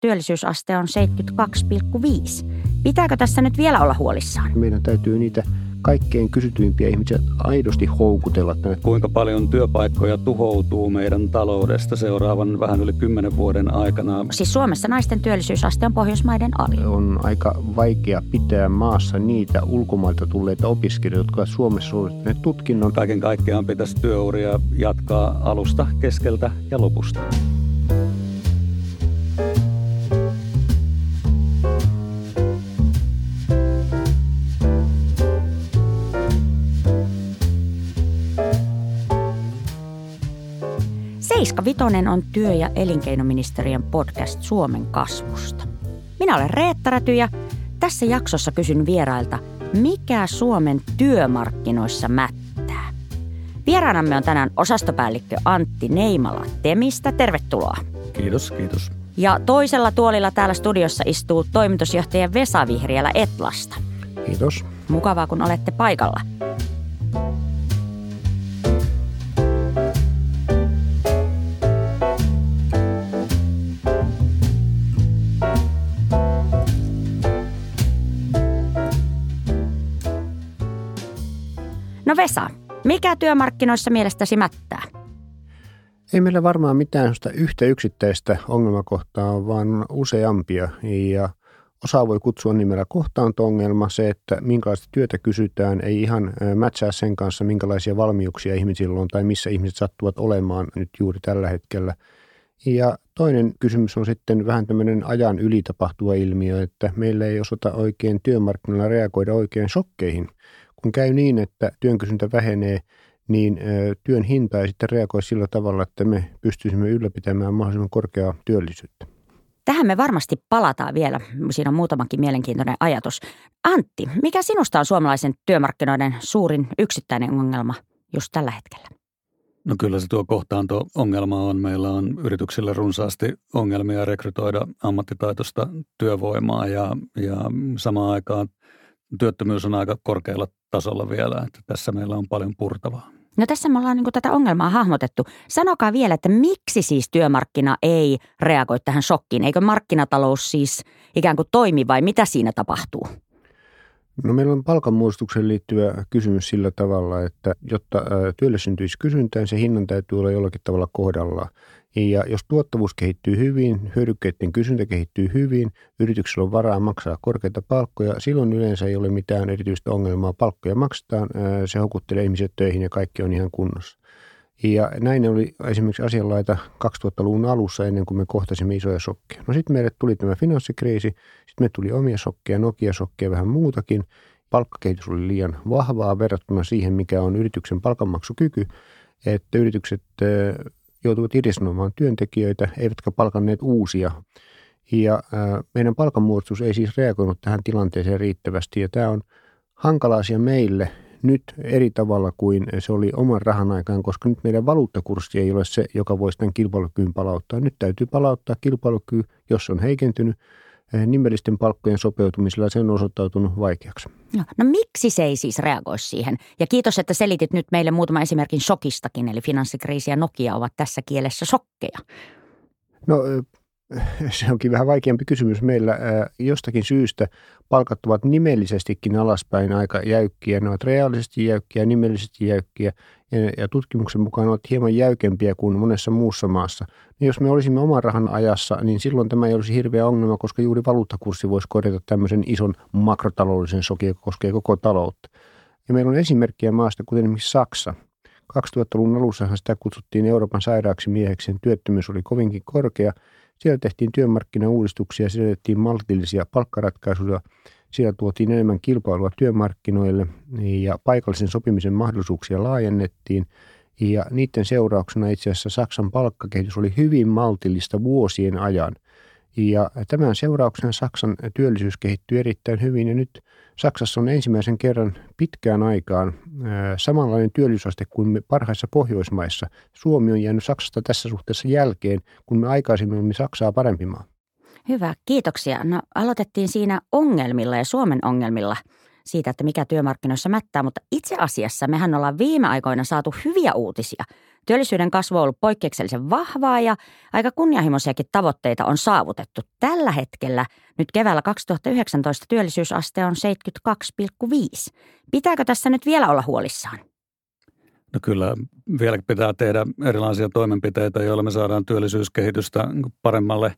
työllisyysaste on 72,5. Pitääkö tässä nyt vielä olla huolissaan? Meidän täytyy niitä kaikkein kysytyimpiä ihmisiä aidosti houkutella tänne. Kuinka paljon työpaikkoja tuhoutuu meidän taloudesta seuraavan vähän yli kymmenen vuoden aikana? Siis Suomessa naisten työllisyysaste on Pohjoismaiden ali. On aika vaikea pitää maassa niitä ulkomailta tulleita opiskelijoita, jotka Suomessa suorittaneet tutkinnon. Kaiken kaikkiaan pitäisi työuria jatkaa alusta, keskeltä ja lopusta. Seiska Vitonen on työ- ja elinkeinoministeriön podcast Suomen kasvusta. Minä olen Reetta Räty ja tässä jaksossa kysyn vierailta, mikä Suomen työmarkkinoissa mättää. Vieraanamme on tänään osastopäällikkö Antti Neimala Temistä. Tervetuloa. Kiitos, kiitos. Ja toisella tuolilla täällä studiossa istuu toimitusjohtaja Vesa Vihriälä Etlasta. Kiitos. Mukavaa, kun olette paikalla. No Vesa, mikä työmarkkinoissa mielestäsi mättää? Ei meillä varmaan mitään yhtä yksittäistä ongelmakohtaa, vaan useampia. Ja osa voi kutsua nimellä kohtaanto-ongelma, se, että minkälaista työtä kysytään, ei ihan mätsää sen kanssa, minkälaisia valmiuksia ihmisillä on tai missä ihmiset sattuvat olemaan nyt juuri tällä hetkellä. Ja toinen kysymys on sitten vähän tämmöinen ajan yli tapahtuva ilmiö, että meillä ei osata oikein työmarkkinoilla reagoida oikein shokkeihin – kun käy niin, että työn kysyntä vähenee, niin työn hinta ei sitten reagoi sillä tavalla, että me pystyisimme ylläpitämään mahdollisimman korkeaa työllisyyttä. Tähän me varmasti palataan vielä. Siinä on muutamakin mielenkiintoinen ajatus. Antti, mikä sinusta on suomalaisen työmarkkinoiden suurin yksittäinen ongelma just tällä hetkellä? No kyllä se tuo kohtaanto-ongelma on. Meillä on yrityksillä runsaasti ongelmia rekrytoida ammattitaitoista työvoimaa ja, ja samaan aikaan työttömyys on aika korkealla tasolla vielä, että tässä meillä on paljon purtavaa. No tässä me ollaan niin tätä ongelmaa hahmotettu. Sanokaa vielä, että miksi siis työmarkkina ei reagoi tähän shokkiin? Eikö markkinatalous siis ikään kuin toimi vai mitä siinä tapahtuu? No meillä on palkanmuodostukseen liittyvä kysymys sillä tavalla, että jotta työlle syntyisi kysyntään, se hinnan täytyy olla jollakin tavalla kohdallaan. Ja jos tuottavuus kehittyy hyvin, hyödykkeiden kysyntä kehittyy hyvin, yrityksellä on varaa maksaa korkeita palkkoja, silloin yleensä ei ole mitään erityistä ongelmaa. Palkkoja maksetaan, se houkuttelee ihmiset töihin ja kaikki on ihan kunnossa. Ja näin oli esimerkiksi asianlaita 2000-luvun alussa ennen kuin me kohtasimme isoja shokkeja. No sitten meille tuli tämä finanssikriisi, sitten me tuli omia shokkeja, Nokia-shokkeja, vähän muutakin. Palkkakehitys oli liian vahvaa verrattuna siihen, mikä on yrityksen palkanmaksukyky, että yritykset joutuvat irtisanomaan työntekijöitä, eivätkä palkanneet uusia. Ja meidän palkanmuodostus ei siis reagoinut tähän tilanteeseen riittävästi ja tämä on hankala asia meille nyt eri tavalla kuin se oli oman rahan aikaan, koska nyt meidän valuuttakurssi ei ole se, joka voisi tämän kilpailukyyn palauttaa. Nyt täytyy palauttaa kilpailukyky, jos on heikentynyt nimellisten palkkojen sopeutumisella se on osoittautunut vaikeaksi. No, no miksi se ei siis reagoi siihen? Ja kiitos, että selitit nyt meille muutama esimerkin shokistakin, eli finanssikriisi ja Nokia ovat tässä kielessä sokkeja. No se onkin vähän vaikeampi kysymys. Meillä jostakin syystä palkat ovat nimellisestikin alaspäin aika jäykkiä. Ne ovat reaalisesti jäykkiä, nimellisesti jäykkiä ja tutkimuksen mukaan ovat hieman jäykempiä kuin monessa muussa maassa. Niin jos me olisimme oman rahan ajassa, niin silloin tämä ei olisi hirveä ongelma, koska juuri valuuttakurssi voisi korjata tämmöisen ison makrotaloudellisen sokin, joka koskee koko taloutta. Ja meillä on esimerkkiä maasta, kuten esimerkiksi Saksa. 2000-luvun alussahan sitä kutsuttiin Euroopan sairaaksi mieheksi, työttömyys oli kovinkin korkea – siellä tehtiin työmarkkinauudistuksia, siellä tehtiin maltillisia palkkaratkaisuja, siellä tuotiin enemmän kilpailua työmarkkinoille ja paikallisen sopimisen mahdollisuuksia laajennettiin. Ja niiden seurauksena itse asiassa Saksan palkkakehitys oli hyvin maltillista vuosien ajan – ja tämän seurauksena Saksan työllisyys kehittyy erittäin hyvin ja nyt Saksassa on ensimmäisen kerran pitkään aikaan samanlainen työllisyysaste kuin me parhaissa Pohjoismaissa. Suomi on jäänyt Saksasta tässä suhteessa jälkeen, kun me aikaisemmin olimme Saksaa parempi maa. Hyvä, kiitoksia. No aloitettiin siinä ongelmilla ja Suomen ongelmilla siitä, että mikä työmarkkinoissa mättää, mutta itse asiassa mehän ollaan viime aikoina saatu hyviä uutisia Työllisyyden kasvu on ollut poikkeuksellisen vahvaa ja aika kunnianhimoisiakin tavoitteita on saavutettu. Tällä hetkellä nyt keväällä 2019 työllisyysaste on 72,5. Pitääkö tässä nyt vielä olla huolissaan? No kyllä vielä pitää tehdä erilaisia toimenpiteitä, joilla me saadaan työllisyyskehitystä paremmalle,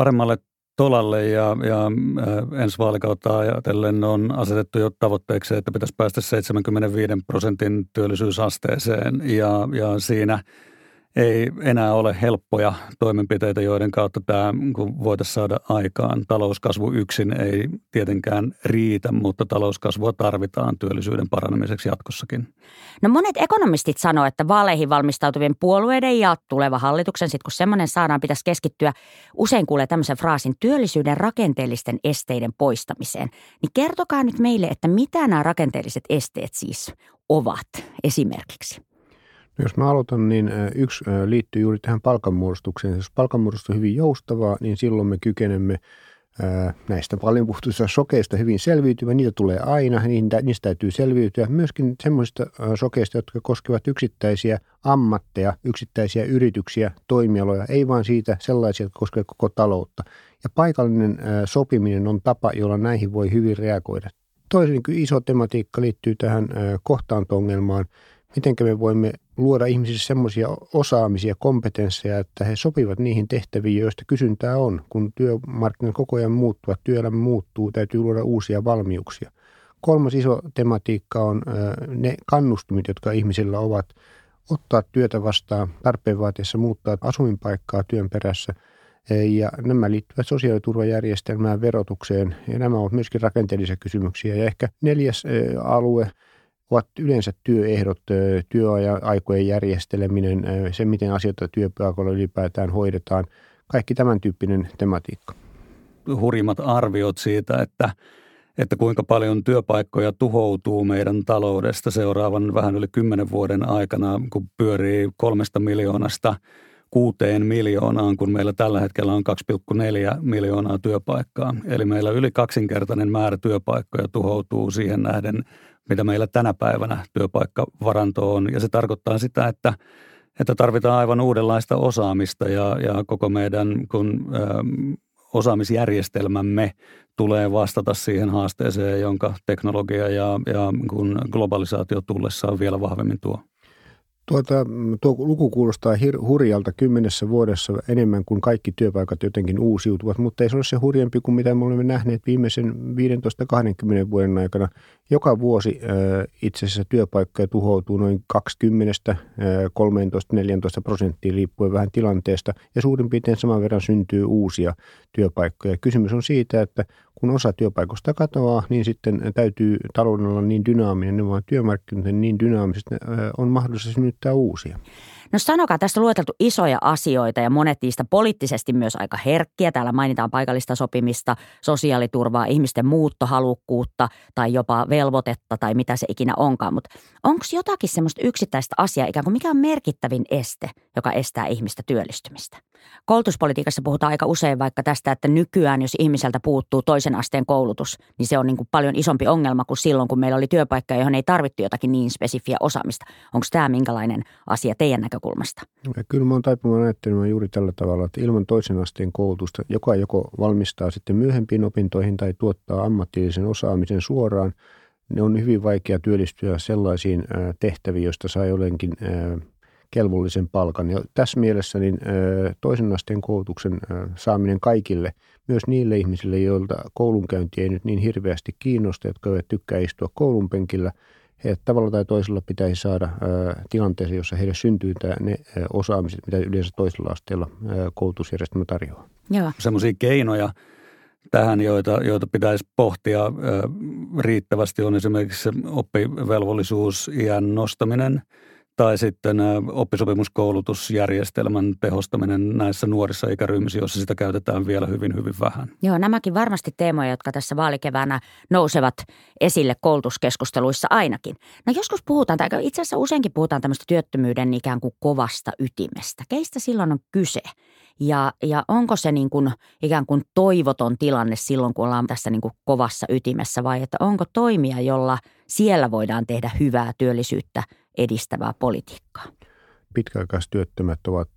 paremmalle tolalle ja, ja äh, ensi vaalikautta ajatellen on asetettu jo tavoitteeksi, että pitäisi päästä 75 prosentin työllisyysasteeseen. Ja, ja siinä – ei enää ole helppoja toimenpiteitä, joiden kautta tämä voitaisiin saada aikaan. Talouskasvu yksin ei tietenkään riitä, mutta talouskasvua tarvitaan työllisyyden parannemiseksi jatkossakin. No monet ekonomistit sanoo, että vaaleihin valmistautuvien puolueiden ja tuleva hallituksen, sitten kun semmoinen saadaan, pitäisi keskittyä, usein kuulee tämmöisen fraasin työllisyyden rakenteellisten esteiden poistamiseen. Niin kertokaa nyt meille, että mitä nämä rakenteelliset esteet siis ovat esimerkiksi. Jos mä aloitan, niin yksi liittyy juuri tähän palkanmuodostukseen. Jos palkanmuodostus on hyvin joustavaa, niin silloin me kykenemme näistä paljon puhutuista sokeista hyvin selviytymään. Niitä tulee aina, niistä täytyy selviytyä. Myöskin semmoisista sokeista, jotka koskevat yksittäisiä ammatteja, yksittäisiä yrityksiä, toimialoja, ei vaan siitä sellaisia, jotka koskevat koko taloutta. Ja paikallinen sopiminen on tapa, jolla näihin voi hyvin reagoida. Toinen iso tematiikka liittyy tähän kohtaanto-ongelmaan – miten me voimme luoda ihmisille semmoisia osaamisia, kompetensseja, että he sopivat niihin tehtäviin, joista kysyntää on. Kun työmarkkinat koko ajan muuttuvat, työelämä muuttuu, täytyy luoda uusia valmiuksia. Kolmas iso tematiikka on ne kannustumit, jotka ihmisillä ovat ottaa työtä vastaan tarpeen vaatiessa muuttaa asuinpaikkaa työn perässä. Ja nämä liittyvät sosiaaliturvajärjestelmään, verotukseen ja nämä ovat myöskin rakenteellisia kysymyksiä. Ja ehkä neljäs alue – ovat yleensä työehdot, työaikojen järjesteleminen, se miten asioita työpaikalla ylipäätään hoidetaan, kaikki tämän tyyppinen tematiikka. Hurjimmat arviot siitä, että, että kuinka paljon työpaikkoja tuhoutuu meidän taloudesta seuraavan vähän yli kymmenen vuoden aikana, kun pyörii kolmesta miljoonasta kuuteen miljoonaan, kun meillä tällä hetkellä on 2,4 miljoonaa työpaikkaa. Eli meillä yli kaksinkertainen määrä työpaikkoja tuhoutuu siihen nähden, mitä meillä tänä päivänä työpaikkavaranto on. Ja se tarkoittaa sitä, että, että tarvitaan aivan uudenlaista osaamista ja, ja koko meidän kun, ö, osaamisjärjestelmämme tulee vastata siihen haasteeseen, jonka teknologia ja, ja kun globalisaatio tullessaan vielä vahvemmin tuo. Tuota, tuo luku kuulostaa hir- hurjalta kymmenessä vuodessa enemmän kuin kaikki työpaikat jotenkin uusiutuvat, mutta ei se ole se hurjempi kuin mitä me olemme nähneet viimeisen 15-20 vuoden aikana. Joka vuosi äh, itse asiassa työpaikkoja tuhoutuu noin 20, äh, 13-14 prosenttia riippuen vähän tilanteesta ja suurin piirtein saman verran syntyy uusia työpaikkoja. Kysymys on siitä, että kun osa työpaikoista katoaa, niin sitten täytyy talouden olla niin dynaaminen, ne vaan työmarkkinoiden niin dynaamiset, on mahdollista synnyttää uusia. No sanokaa, tästä lueteltu isoja asioita ja monet niistä poliittisesti myös aika herkkiä. Täällä mainitaan paikallista sopimista, sosiaaliturvaa, ihmisten muuttohalukkuutta tai jopa velvoitetta tai mitä se ikinä onkaan. Mutta onko jotakin semmoista yksittäistä asiaa, ikään kuin mikä on merkittävin este, joka estää ihmistä työllistymistä? Koulutuspolitiikassa puhutaan aika usein vaikka tästä, että nykyään jos ihmiseltä puuttuu toisen asteen koulutus, niin se on niin kuin paljon isompi ongelma kuin silloin, kun meillä oli työpaikka, johon ei tarvittu jotakin niin spesifiä osaamista. Onko tämä minkälainen asia teidän näkökulmasta? Ja kyllä mä oon taipumaan ajattelemaan juuri tällä tavalla, että ilman toisen asteen koulutusta, joka joko valmistaa sitten myöhempiin opintoihin tai tuottaa ammatillisen osaamisen suoraan, ne on hyvin vaikea työllistyä sellaisiin tehtäviin, joista saa jotenkin kelvollisen palkan. Ja tässä mielessä niin toisen asteen koulutuksen saaminen kaikille, myös niille ihmisille, joilta koulunkäynti ei nyt niin hirveästi kiinnosta, jotka eivät tykkää istua koulun penkillä, heidät tavalla tai toisella pitäisi saada tilanteeseen, jossa heille syntyy ne osaamiset, mitä yleensä toisella asteella koulutusjärjestelmä tarjoaa. Joo. Sellaisia keinoja tähän, joita, joita pitäisi pohtia riittävästi, on esimerkiksi oppivelvollisuus iän nostaminen – tai sitten oppisopimuskoulutusjärjestelmän tehostaminen näissä nuorissa ikäryhmissä, joissa sitä käytetään vielä hyvin, hyvin vähän. Joo, nämäkin varmasti teemoja, jotka tässä vaalikeväänä nousevat esille koulutuskeskusteluissa ainakin. No joskus puhutaan, tai itse asiassa useinkin puhutaan tämmöistä työttömyyden ikään kuin kovasta ytimestä. Keistä silloin on kyse? Ja, ja onko se niin kuin ikään kuin toivoton tilanne silloin, kun ollaan tässä niin kuin kovassa ytimessä vai että onko toimia, jolla siellä voidaan tehdä hyvää työllisyyttä edistävää politiikkaa? pitkäaikaistyöttömät ovat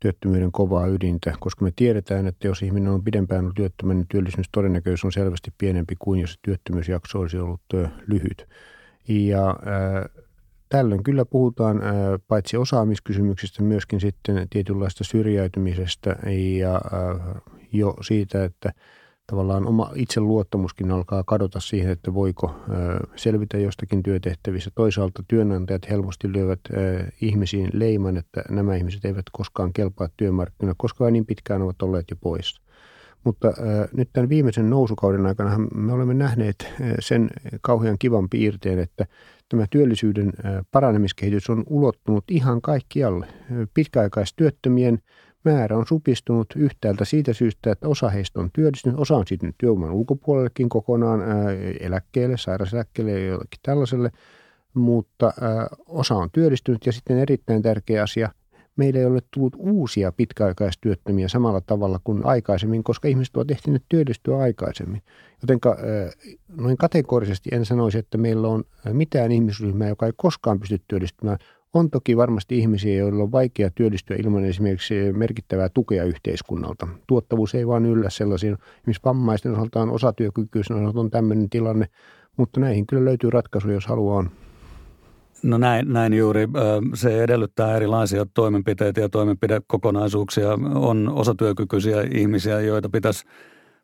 työttömyyden kovaa ydintä, koska me tiedetään, että jos ihminen on pidempään ollut työttömän, niin työllisyystodennäköisyys on selvästi pienempi kuin jos työttömyysjakso olisi ollut lyhyt. Ja tällöin kyllä puhutaan paitsi osaamiskysymyksistä myöskin sitten tietynlaista syrjäytymisestä ja jo siitä, että tavallaan oma itseluottamuskin alkaa kadota siihen, että voiko selvitä jostakin työtehtävissä. Toisaalta työnantajat helposti lyövät ihmisiin leiman, että nämä ihmiset eivät koskaan kelpaa työmarkkinoilla, koska niin pitkään ovat olleet jo poissa. Mutta nyt tämän viimeisen nousukauden aikana me olemme nähneet äh, sen kauhean kivan piirteen, että tämä työllisyyden paranemiskehitys on ulottunut ihan kaikkialle. Pitkäaikaistyöttömien määrä on supistunut yhtäältä siitä syystä, että osa heistä on työllistynyt, osa on sitten työvoiman ulkopuolellekin kokonaan eläkkeelle, sairauseläkkeelle ja jollekin tällaiselle, mutta osa on työllistynyt ja sitten erittäin tärkeä asia, meillä ei ole tullut uusia pitkäaikaistyöttömiä samalla tavalla kuin aikaisemmin, koska ihmiset ovat ehtineet työllistyä aikaisemmin. Joten noin kategorisesti en sanoisi, että meillä on mitään ihmisryhmää, joka ei koskaan pysty työllistymään on toki varmasti ihmisiä, joilla on vaikea työllistyä ilman esimerkiksi merkittävää tukea yhteiskunnalta. Tuottavuus ei vaan yllä sellaisiin. Esimerkiksi vammaisten osalta on osatyökykyisen osalta on tämmöinen tilanne, mutta näihin kyllä löytyy ratkaisu, jos haluaa. No näin, näin juuri. Se edellyttää erilaisia toimenpiteitä ja toimenpidekokonaisuuksia. On osatyökykyisiä ihmisiä, joita pitäisi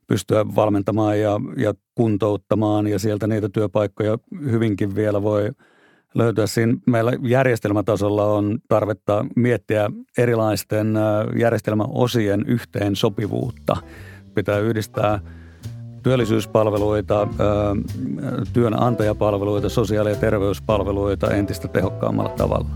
pystyä valmentamaan ja, ja kuntouttamaan ja sieltä niitä työpaikkoja hyvinkin vielä voi – löytyä. Siinä meillä järjestelmätasolla on tarvetta miettiä erilaisten järjestelmäosien yhteen sopivuutta. Pitää yhdistää työllisyyspalveluita, työnantajapalveluita, sosiaali- ja terveyspalveluita entistä tehokkaammalla tavalla.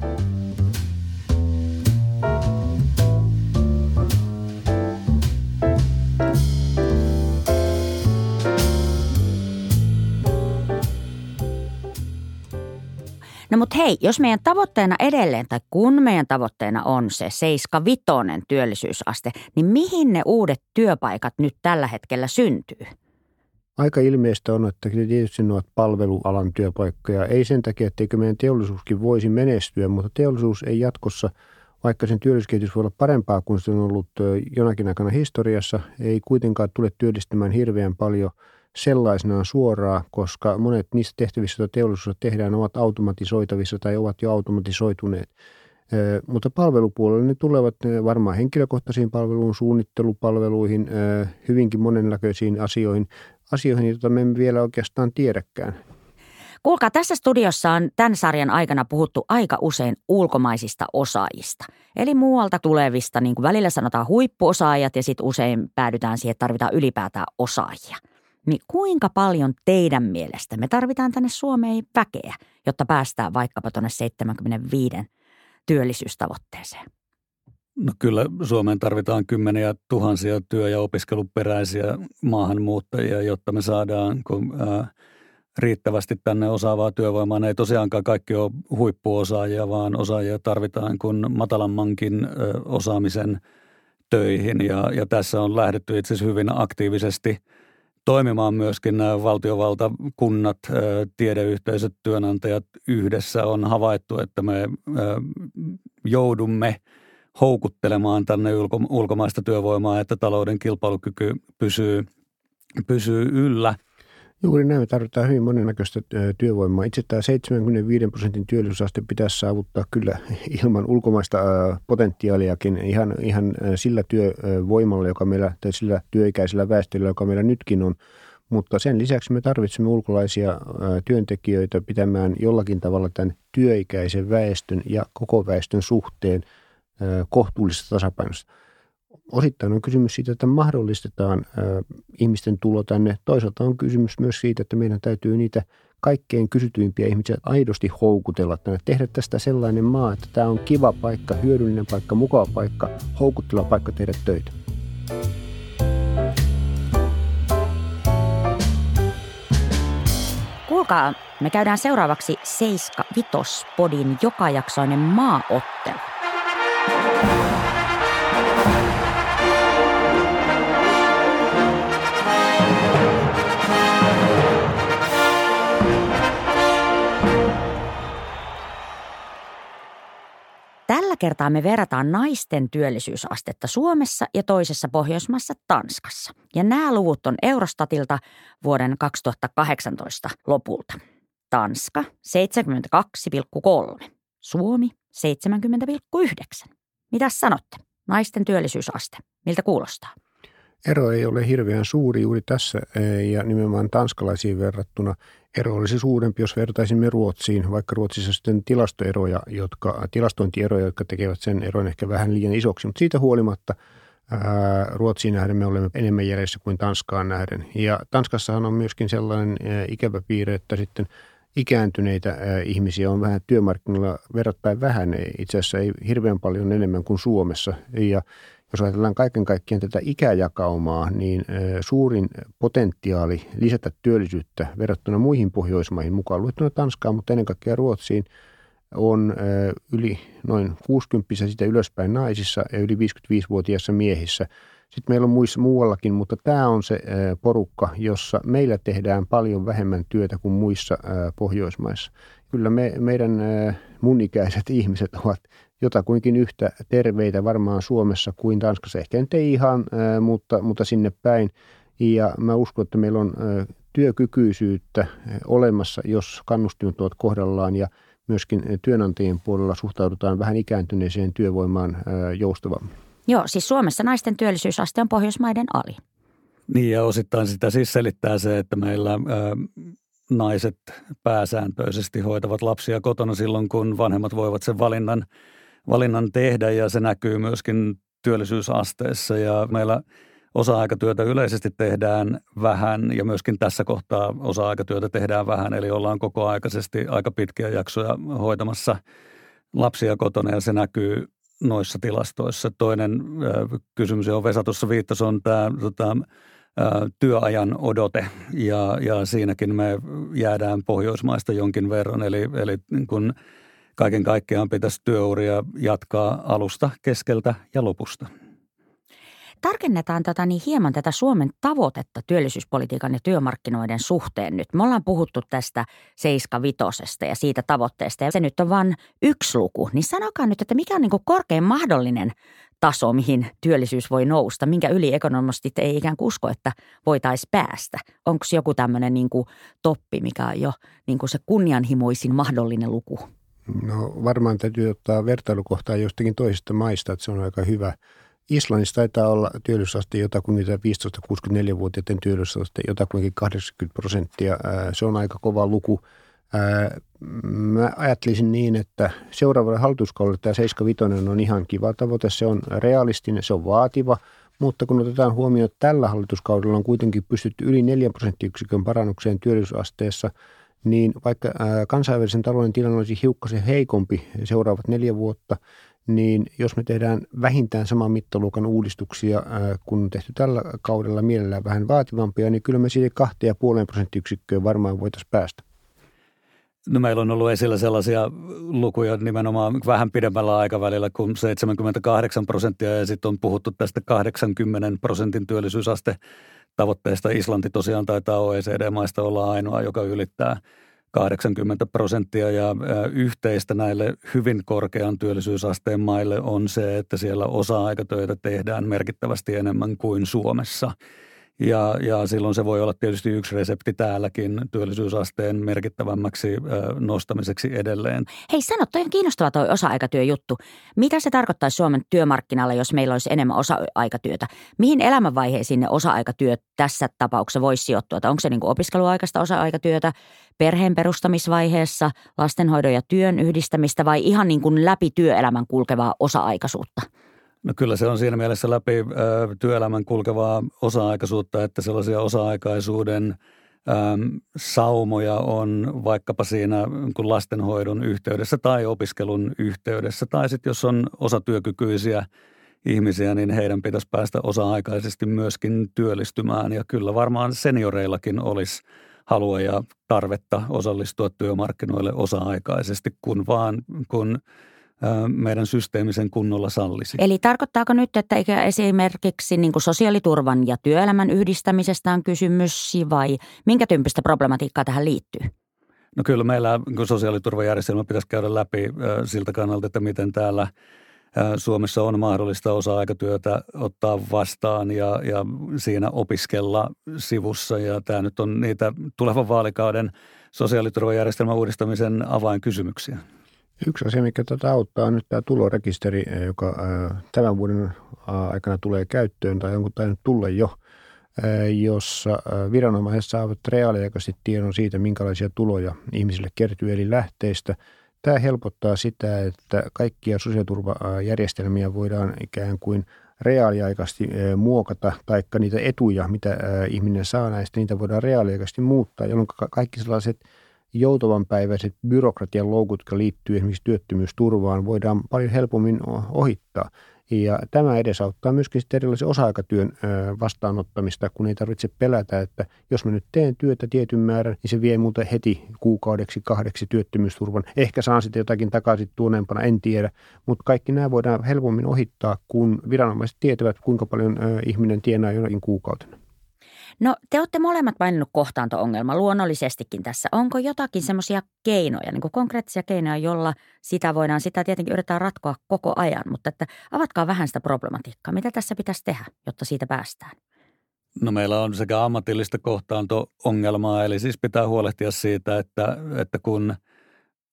No mutta hei, jos meidän tavoitteena edelleen, tai kun meidän tavoitteena on se 75 työllisyysaste, niin mihin ne uudet työpaikat nyt tällä hetkellä syntyy? Aika ilmeistä on, että tietysti ne ovat palvelualan työpaikkoja. Ei sen takia, etteikö meidän teollisuuskin voisi menestyä, mutta teollisuus ei jatkossa, vaikka sen työllisyyskehitys voi olla parempaa kuin se on ollut jonakin aikana historiassa, ei kuitenkaan tule työllistämään hirveän paljon – sellaisenaan suoraan, koska monet niistä tehtävistä, joita teollisuudessa tehdään, ovat automatisoitavissa tai ovat jo automatisoituneet. Mutta palvelupuolella ne tulevat varmaan henkilökohtaisiin palveluun, suunnittelupalveluihin, hyvinkin monennäköisiin asioihin, asioihin, joita me emme vielä oikeastaan tiedäkään. Kuulkaa, tässä studiossa on tämän sarjan aikana puhuttu aika usein ulkomaisista osaajista. Eli muualta tulevista, niin kuin välillä sanotaan huippuosaajat ja sitten usein päädytään siihen, että tarvitaan ylipäätään osaajia – niin kuinka paljon teidän mielestä me tarvitaan tänne Suomeen väkeä, jotta päästään vaikkapa tuonne 75 työllisyystavoitteeseen? No kyllä Suomeen tarvitaan kymmeniä tuhansia työ- ja opiskeluperäisiä maahanmuuttajia, jotta me saadaan kun, ää, riittävästi tänne osaavaa työvoimaa. Ne ei tosiaankaan kaikki ole huippuosaajia, vaan osaajia tarvitaan kun matalammankin ää, osaamisen töihin. Ja, ja tässä on lähdetty itse asiassa hyvin aktiivisesti – toimimaan myöskin nämä valtiovalta, kunnat, tiedeyhteisöt, työnantajat yhdessä. On havaittu, että me joudumme houkuttelemaan tänne ulkomaista työvoimaa, että talouden kilpailukyky pysyy, pysyy yllä – Juuri näin, me tarvitaan hyvin monennäköistä työvoimaa. Itse tämä 75 prosentin työllisyysaste pitäisi saavuttaa kyllä ilman ulkomaista potentiaaliakin ihan, ihan sillä työvoimalla, joka meillä, tai sillä työikäisellä väestöllä, joka meillä nytkin on. Mutta sen lisäksi me tarvitsemme ulkolaisia työntekijöitä pitämään jollakin tavalla tämän työikäisen väestön ja koko väestön suhteen kohtuullisesta tasapainosta osittain on kysymys siitä, että mahdollistetaan ihmisten tulo tänne. Toisaalta on kysymys myös siitä, että meidän täytyy niitä kaikkein kysytyimpiä ihmisiä aidosti houkutella tänne. Tehdä tästä sellainen maa, että tämä on kiva paikka, hyödyllinen paikka, mukava paikka, houkutteleva paikka tehdä töitä. Kuulkaa, me käydään seuraavaksi Seiska Vitospodin jokajaksoinen maaottelu. Kertaa me verrataan naisten työllisyysastetta Suomessa ja toisessa Pohjoismaassa Tanskassa. Ja nämä luvut on Eurostatilta vuoden 2018 lopulta. Tanska 72,3, Suomi 70,9. Mitä sanotte? Naisten työllisyysaste. Miltä kuulostaa? Ero ei ole hirveän suuri juuri tässä ja nimenomaan tanskalaisiin verrattuna. Ero olisi suurempi, jos vertaisimme Ruotsiin, vaikka Ruotsissa sitten tilastoeroja, jotka, tilastointieroja, jotka tekevät sen eron ehkä vähän liian isoksi, mutta siitä huolimatta ää, Ruotsiin nähden me olemme enemmän jäljessä kuin Tanskaan nähden. Ja Tanskassahan on myöskin sellainen ää, ikävä piirre, että sitten ikääntyneitä ää, ihmisiä on vähän työmarkkinoilla verrattain vähän, itse asiassa ei hirveän paljon enemmän kuin Suomessa. Ja jos ajatellaan kaiken kaikkiaan tätä ikäjakaumaa, niin suurin potentiaali lisätä työllisyyttä verrattuna muihin Pohjoismaihin, mukaan luettuna Tanskaan, mutta ennen kaikkea Ruotsiin, on yli noin 60 sitä ylöspäin naisissa ja yli 55-vuotiaissa miehissä. Sitten meillä on muissa muuallakin, mutta tämä on se porukka, jossa meillä tehdään paljon vähemmän työtä kuin muissa Pohjoismaissa. Kyllä me, meidän mun ikäiset ihmiset ovat jotakuinkin yhtä terveitä varmaan Suomessa kuin Tanskassa. Ehkä nyt ei ihan, mutta, mutta sinne päin. Ja mä uskon, että meillä on työkykyisyyttä olemassa, jos kannustimet ovat kohdallaan ja myöskin työnantajien puolella suhtaudutaan vähän ikääntyneeseen työvoimaan joustavammin. Joo, siis Suomessa naisten työllisyysaste on Pohjoismaiden ali. Niin ja osittain sitä siis selittää se, että meillä ää, naiset pääsääntöisesti hoitavat lapsia kotona silloin, kun vanhemmat voivat sen valinnan – valinnan tehdä ja se näkyy myöskin työllisyysasteessa ja meillä osa-aikatyötä yleisesti tehdään vähän ja myöskin tässä kohtaa osa-aikatyötä tehdään vähän, eli ollaan koko aikaisesti aika pitkiä jaksoja hoitamassa lapsia kotona ja se näkyy noissa tilastoissa. Toinen äh, kysymys, johon Vesa tuossa viittasi, on tämä tota, äh, työajan odote ja, ja siinäkin me jäädään Pohjoismaista jonkin verran, eli, eli kun – kaiken kaikkiaan pitäisi työuria jatkaa alusta, keskeltä ja lopusta. Tarkennetaan tätä niin hieman tätä Suomen tavoitetta työllisyyspolitiikan ja työmarkkinoiden suhteen nyt. Me ollaan puhuttu tästä 75 ja siitä tavoitteesta ja se nyt on vain yksi luku. Niin sanokaa nyt, että mikä on niin korkein mahdollinen taso, mihin työllisyys voi nousta, minkä yli ekonomistit ei ikään kuin usko, että voitaisiin päästä. Onko joku tämmöinen niin toppi, mikä on jo niin se kunnianhimoisin mahdollinen luku? No varmaan täytyy ottaa vertailukohtaa jostakin toisista maista, että se on aika hyvä. Islannissa taitaa olla työllisyysaste jotakuinkin 15-64-vuotiaiden työllisyysaste jotakuinkin 80 prosenttia. Se on aika kova luku. Mä ajattelisin niin, että seuraavalla hallituskaudella tämä 75 on ihan kiva tavoite. Se on realistinen, se on vaativa, mutta kun otetaan huomioon, että tällä hallituskaudella on kuitenkin pystytty yli 4 prosenttiyksikön parannukseen työllisyysasteessa – niin vaikka kansainvälisen talouden tilanne olisi hiukkasen heikompi seuraavat neljä vuotta, niin jos me tehdään vähintään saman mittaluokan uudistuksia kun on tehty tällä kaudella mielellään vähän vaativampia, niin kyllä me siitä kahteen ja puoleen prosenttiyksikköön varmaan voitaisiin päästä. No meillä on ollut esillä sellaisia lukuja nimenomaan vähän pidemmällä aikavälillä kuin 78 prosenttia ja sitten on puhuttu tästä 80 prosentin työllisyysaste tavoitteesta. Islanti tosiaan taitaa OECD-maista olla ainoa, joka ylittää 80 prosenttia ja yhteistä näille hyvin korkean työllisyysasteen maille on se, että siellä osa-aikatöitä tehdään merkittävästi enemmän kuin Suomessa – ja, ja silloin se voi olla tietysti yksi resepti täälläkin työllisyysasteen merkittävämmäksi nostamiseksi edelleen. Hei sano, toi on kiinnostava toi osa-aikatyöjuttu. Mitä se tarkoittaisi Suomen työmarkkinalle, jos meillä olisi enemmän osa-aikatyötä? Mihin elämänvaiheisiin ne osa-aikatyöt tässä tapauksessa voisi sijoittua? Onko se niin opiskeluaikaista osa-aikatyötä, perheen perustamisvaiheessa, lastenhoidon ja työn yhdistämistä vai ihan niin kuin läpi työelämän kulkevaa osa-aikaisuutta? No kyllä se on siinä mielessä läpi ö, työelämän kulkevaa osa-aikaisuutta, että sellaisia osa-aikaisuuden ö, saumoja on vaikkapa siinä kun lastenhoidon yhteydessä tai opiskelun yhteydessä. Tai sitten jos on osatyökykyisiä ihmisiä, niin heidän pitäisi päästä osa-aikaisesti myöskin työllistymään. Ja kyllä varmaan senioreillakin olisi halua ja tarvetta osallistua työmarkkinoille osa-aikaisesti, kun vaan kun – meidän systeemisen kunnolla sallisi. Eli tarkoittaako nyt, että esimerkiksi niin kuin sosiaaliturvan ja työelämän yhdistämisestä on kysymys vai minkä tyyppistä problematiikkaa tähän liittyy? No kyllä meillä kun sosiaaliturvajärjestelmä pitäisi käydä läpi siltä kannalta, että miten täällä Suomessa on mahdollista osa-aikatyötä ottaa vastaan ja, ja siinä opiskella sivussa. Ja tämä nyt on niitä tulevan vaalikauden sosiaaliturvajärjestelmän uudistamisen avainkysymyksiä. Yksi asia, mikä tätä auttaa, on nyt tämä tulorekisteri, joka tämän vuoden aikana tulee käyttöön tai onko tämä nyt tulla jo, jossa viranomaiset saavat reaaliaikaisesti tiedon siitä, minkälaisia tuloja ihmisille kertyy eli lähteistä – Tämä helpottaa sitä, että kaikkia sosiaaliturvajärjestelmiä voidaan ikään kuin reaaliaikaisesti muokata, taikka niitä etuja, mitä ihminen saa näistä, niitä voidaan reaaliaikaisesti muuttaa, jolloin kaikki sellaiset joutavanpäiväiset byrokratian loukut, jotka liittyy esimerkiksi työttömyysturvaan, voidaan paljon helpommin ohittaa. Ja tämä edesauttaa myöskin sitten erilaisen osa-aikatyön vastaanottamista, kun ei tarvitse pelätä, että jos mä nyt teen työtä tietyn määrän, niin se vie muuten heti kuukaudeksi, kahdeksi työttömyysturvan. Ehkä saan sitten jotakin takaisin tuonempana, en tiedä. Mutta kaikki nämä voidaan helpommin ohittaa, kun viranomaiset tietävät, kuinka paljon ihminen tienaa jonakin kuukautena. No te olette molemmat maininnut kohtaanto-ongelma luonnollisestikin tässä. Onko jotakin semmoisia keinoja, niin kuin konkreettisia keinoja, jolla sitä voidaan, sitä tietenkin yritetään ratkoa koko ajan, mutta että avatkaa vähän sitä problematiikkaa. Mitä tässä pitäisi tehdä, jotta siitä päästään? No meillä on sekä ammatillista kohtaanto-ongelmaa, eli siis pitää huolehtia siitä, että, että kun –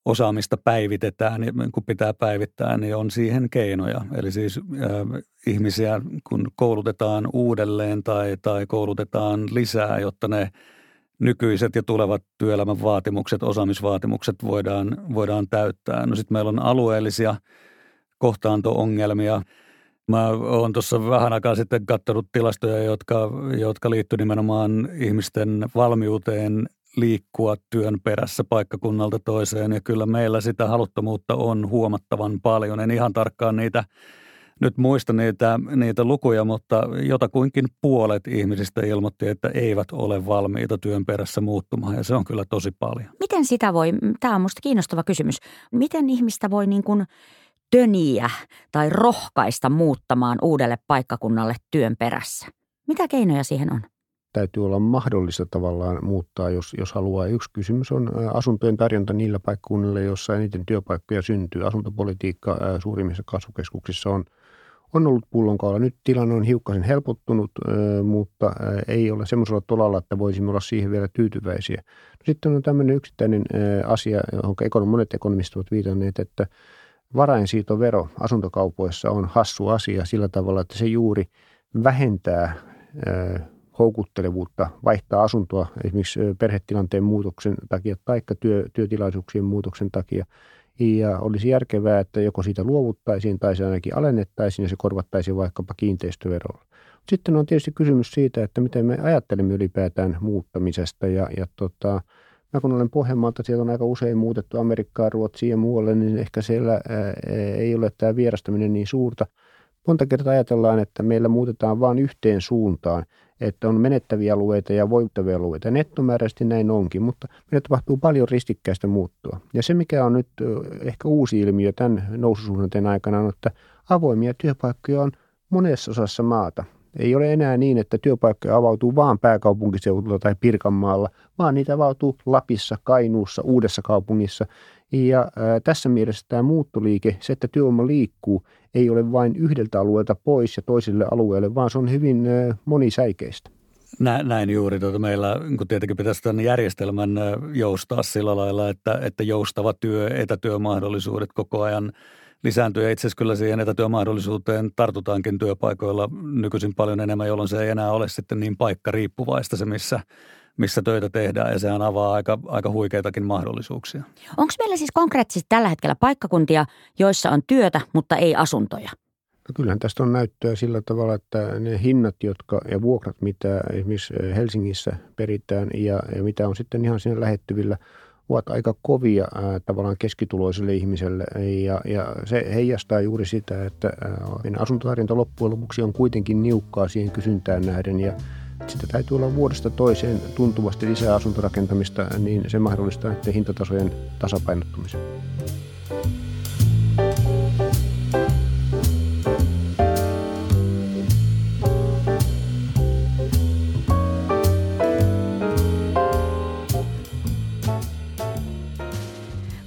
osaamista päivitetään, niin kun pitää päivittää, niin on siihen keinoja. Eli siis äh, ihmisiä, kun koulutetaan uudelleen tai, tai koulutetaan lisää, jotta ne nykyiset ja tulevat työelämän vaatimukset, osaamisvaatimukset voidaan, voidaan täyttää. No sitten meillä on alueellisia kohtaanto-ongelmia. Mä oon tuossa vähän aikaa sitten katsonut tilastoja, jotka, jotka liittyy nimenomaan ihmisten valmiuteen liikkua työn perässä paikkakunnalta toiseen ja kyllä meillä sitä haluttomuutta on huomattavan paljon. En ihan tarkkaan niitä nyt muista niitä, niitä lukuja, mutta jotakuinkin puolet ihmisistä ilmoitti, että eivät ole valmiita työn perässä muuttumaan ja se on kyllä tosi paljon. Miten sitä voi, tämä on minusta kiinnostava kysymys, miten ihmistä voi niin kuin töniä tai rohkaista muuttamaan uudelle paikkakunnalle työn perässä? Mitä keinoja siihen on? Täytyy olla mahdollista tavallaan muuttaa, jos, jos haluaa. Yksi kysymys on asuntojen tarjonta niillä paikkakunnilla, joissa eniten työpaikkoja syntyy. Asuntopolitiikka suurimmissa kasvukeskuksissa on, on ollut pullonkaula. Nyt tilanne on hiukkasen helpottunut, mutta ei ole semmoisella tolalla, että voisimme olla siihen vielä tyytyväisiä. Sitten on tämmöinen yksittäinen asia, johon monet ekonomistit ovat viitanneet, että varainsiitovero asuntokaupoissa on hassu asia sillä tavalla, että se juuri vähentää houkuttelevuutta vaihtaa asuntoa esimerkiksi perhetilanteen muutoksen takia tai työ, työtilaisuuksien muutoksen takia. Ja olisi järkevää, että joko siitä luovuttaisiin tai se ainakin alennettaisiin ja se korvattaisiin vaikkapa kiinteistöverolla. Sitten on tietysti kysymys siitä, että miten me ajattelemme ylipäätään muuttamisesta ja, ja tota, Mä kun olen Pohjanmaalta, siellä on aika usein muutettu Amerikkaan, Ruotsiin ja muualle, niin ehkä siellä ää, ei ole tämä vierastaminen niin suurta. Monta kertaa ajatellaan, että meillä muutetaan vain yhteen suuntaan että on menettäviä alueita ja voittavia alueita. Nettomääräisesti näin onkin, mutta meillä tapahtuu paljon ristikkäistä muuttua. Ja se, mikä on nyt ehkä uusi ilmiö tämän noususuhdanteen aikana, on, että avoimia työpaikkoja on monessa osassa maata. Ei ole enää niin, että työpaikkoja avautuu vain pääkaupunkiseudulla tai Pirkanmaalla, vaan niitä avautuu Lapissa, Kainuussa, Uudessa kaupungissa. Ja tässä mielessä tämä muuttoliike, se, että työvoima liikkuu, ei ole vain yhdeltä alueelta pois ja toiselle alueelle, vaan se on hyvin monisäikeistä. Näin juuri. Tuota meillä kun tietenkin pitäisi tämän järjestelmän joustaa sillä lailla, että, että joustava työ, etätyömahdollisuudet koko ajan lisääntyy. Ja itse asiassa kyllä siihen etätyömahdollisuuteen tartutaankin työpaikoilla nykyisin paljon enemmän, jolloin se ei enää ole sitten niin paikka riippuvaista se, missä – missä töitä tehdään ja sehän avaa aika, aika huikeitakin mahdollisuuksia. Onko meillä siis konkreettisesti tällä hetkellä paikkakuntia, joissa on työtä, mutta ei asuntoja? No kyllähän tästä on näyttöä sillä tavalla, että ne hinnat jotka, ja vuokrat, mitä esimerkiksi Helsingissä peritään ja, ja mitä on sitten ihan siinä lähettyvillä, ovat aika kovia ää, tavallaan keskituloiselle ihmiselle. Ja, ja se heijastaa juuri sitä, että ää, asuntotarjonta loppujen lopuksi on kuitenkin niukkaa siihen kysyntään nähden ja sitä täytyy olla vuodesta toiseen tuntuvasti lisää asuntorakentamista, niin se mahdollistaa näiden hintatasojen tasapainottumisen.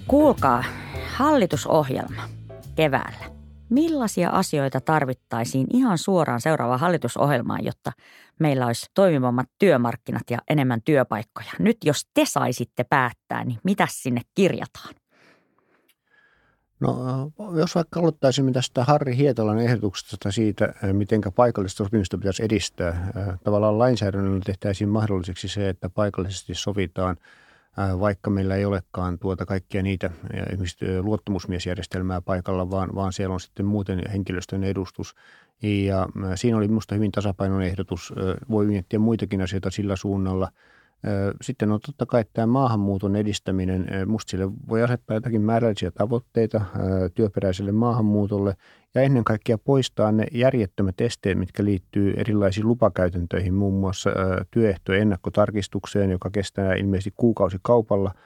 Kuulkaa, hallitusohjelma keväällä. Millaisia asioita tarvittaisiin ihan suoraan seuraavaan hallitusohjelmaan, jotta meillä olisi toimivammat työmarkkinat ja enemmän työpaikkoja? Nyt jos te saisitte päättää, niin mitä sinne kirjataan? No jos vaikka aloittaisimme tästä Harri Hietalan ehdotuksesta siitä, miten paikallista sopimista pitäisi edistää. Tavallaan lainsäädännöllä tehtäisiin mahdolliseksi se, että paikallisesti sovitaan – vaikka meillä ei olekaan tuota kaikkia niitä luottamusmiesjärjestelmää paikalla, vaan, vaan siellä on sitten muuten henkilöstön edustus. Ja siinä oli minusta hyvin tasapainon ehdotus. Voi miettiä muitakin asioita sillä suunnalla – sitten on totta kai tämä maahanmuuton edistäminen. Musta sille voi asettaa jotakin määrällisiä tavoitteita työperäiselle maahanmuutolle ja ennen kaikkea poistaa ne järjettömät esteet, mitkä liittyy erilaisiin lupakäytäntöihin, muun muassa työehtojen ennakkotarkistukseen, joka kestää ilmeisesti kuukausikaupalla –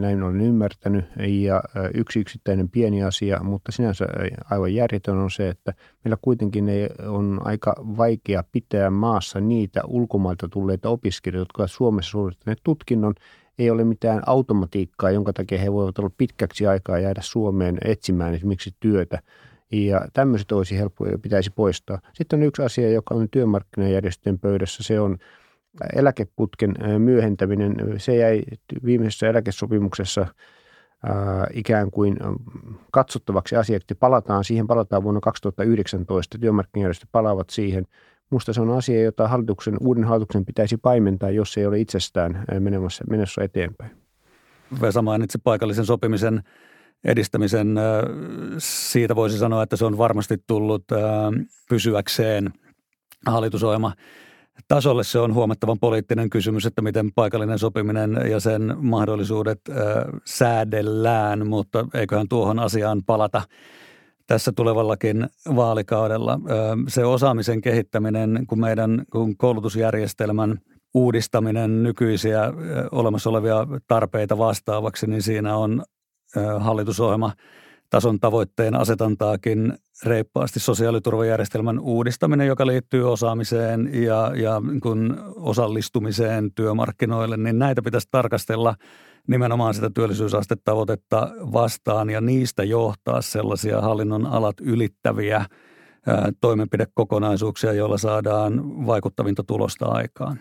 näin olen ymmärtänyt. Ja yksi yksittäinen pieni asia, mutta sinänsä aivan järjetön on se, että meillä kuitenkin ei, on aika vaikea pitää maassa niitä ulkomailta tulleita opiskelijoita, jotka ovat Suomessa suorittaneet tutkinnon. Ei ole mitään automatiikkaa, jonka takia he voivat olla pitkäksi aikaa jäädä Suomeen etsimään esimerkiksi työtä. Ja tämmöiset olisi helppo pitäisi poistaa. Sitten on yksi asia, joka on työmarkkinajärjestöjen pöydässä. Se on eläkeputken myöhentäminen, se jäi viimeisessä eläkesopimuksessa ikään kuin katsottavaksi asiaksi. Palataan siihen, palataan vuonna 2019, työmarkkinajärjestöt palaavat siihen. Minusta se on asia, jota hallituksen, uuden hallituksen pitäisi paimentaa, jos se ei ole itsestään menemässä, menossa eteenpäin. Vesa mainitsi paikallisen sopimisen edistämisen. Siitä voisi sanoa, että se on varmasti tullut pysyäkseen hallitusohjelma tasolle se on huomattavan poliittinen kysymys, että miten paikallinen sopiminen ja sen mahdollisuudet säädellään, mutta eiköhän tuohon asiaan palata tässä tulevallakin vaalikaudella. Se osaamisen kehittäminen, kun meidän kun koulutusjärjestelmän uudistaminen nykyisiä olemassa olevia tarpeita vastaavaksi, niin siinä on hallitusohjelma tason tavoitteen asetantaakin reippaasti sosiaaliturvajärjestelmän uudistaminen, joka liittyy osaamiseen ja, ja kun osallistumiseen työmarkkinoille, niin näitä pitäisi tarkastella nimenomaan sitä työllisyysastetavoitetta vastaan ja niistä johtaa sellaisia hallinnon alat ylittäviä ää, toimenpidekokonaisuuksia, joilla saadaan vaikuttavinta tulosta aikaan.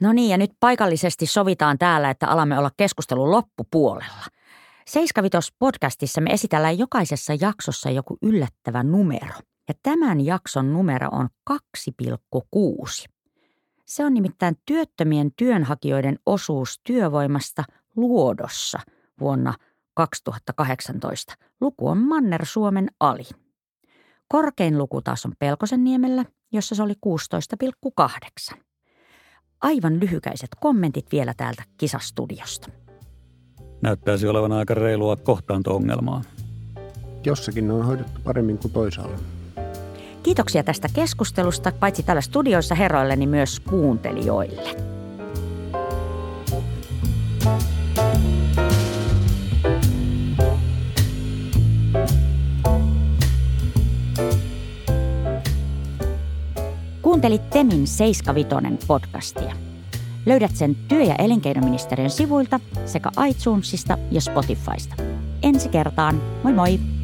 No niin, ja nyt paikallisesti sovitaan täällä, että alamme olla keskustelun loppupuolella – Seiskavitos podcastissa me esitellään jokaisessa jaksossa joku yllättävä numero. Ja tämän jakson numero on 2,6. Se on nimittäin työttömien työnhakijoiden osuus työvoimasta luodossa vuonna 2018. Luku on Manner-Suomen alin. Korkein luku taas on Pelkosen niemellä, jossa se oli 16,8. Aivan lyhykäiset kommentit vielä täältä kisastudiosta näyttäisi olevan aika reilua kohtaanto-ongelmaa. Jossakin ne on hoidettu paremmin kuin toisaalla. Kiitoksia tästä keskustelusta, paitsi täällä studioissa herroille, niin myös kuuntelijoille. Kuuntelit Temin 75 podcastia. Löydät sen työ- ja elinkeinoministeriön sivuilta sekä iTunesista ja Spotifysta. Ensi kertaan, moi moi!